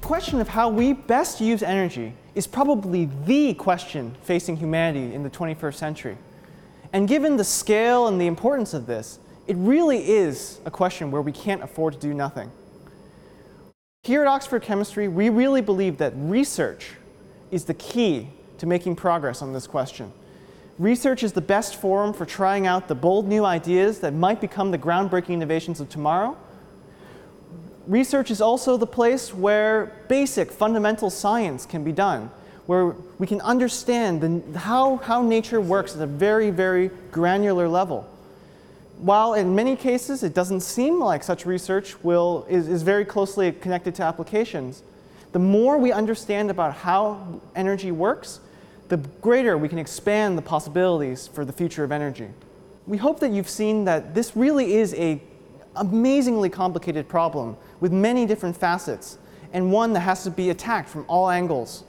question of how we best use energy is probably the question facing humanity in the 21st century. And given the scale and the importance of this, it really is a question where we can't afford to do nothing. Here at Oxford Chemistry, we really believe that research is the key to making progress on this question. Research is the best forum for trying out the bold new ideas that might become the groundbreaking innovations of tomorrow. Research is also the place where basic fundamental science can be done, where we can understand the, how, how nature works at a very, very granular level. While in many cases it doesn't seem like such research will, is, is very closely connected to applications, the more we understand about how energy works, the greater we can expand the possibilities for the future of energy. We hope that you've seen that this really is a amazingly complicated problem with many different facets and one that has to be attacked from all angles.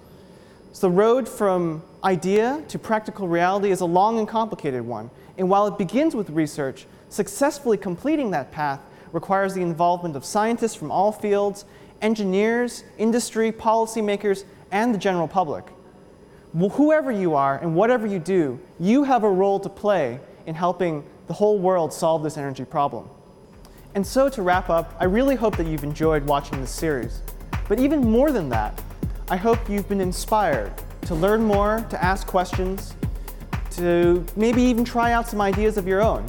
So the road from idea to practical reality is a long and complicated one. And while it begins with research, successfully completing that path requires the involvement of scientists from all fields, engineers, industry, policymakers, and the general public whoever you are and whatever you do, you have a role to play in helping the whole world solve this energy problem. And so to wrap up, I really hope that you've enjoyed watching this series. But even more than that, I hope you've been inspired to learn more, to ask questions, to maybe even try out some ideas of your own.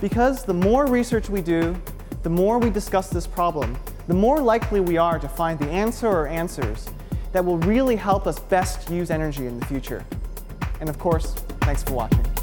Because the more research we do, the more we discuss this problem, the more likely we are to find the answer or answers that will really help us best use energy in the future. And of course, thanks for watching.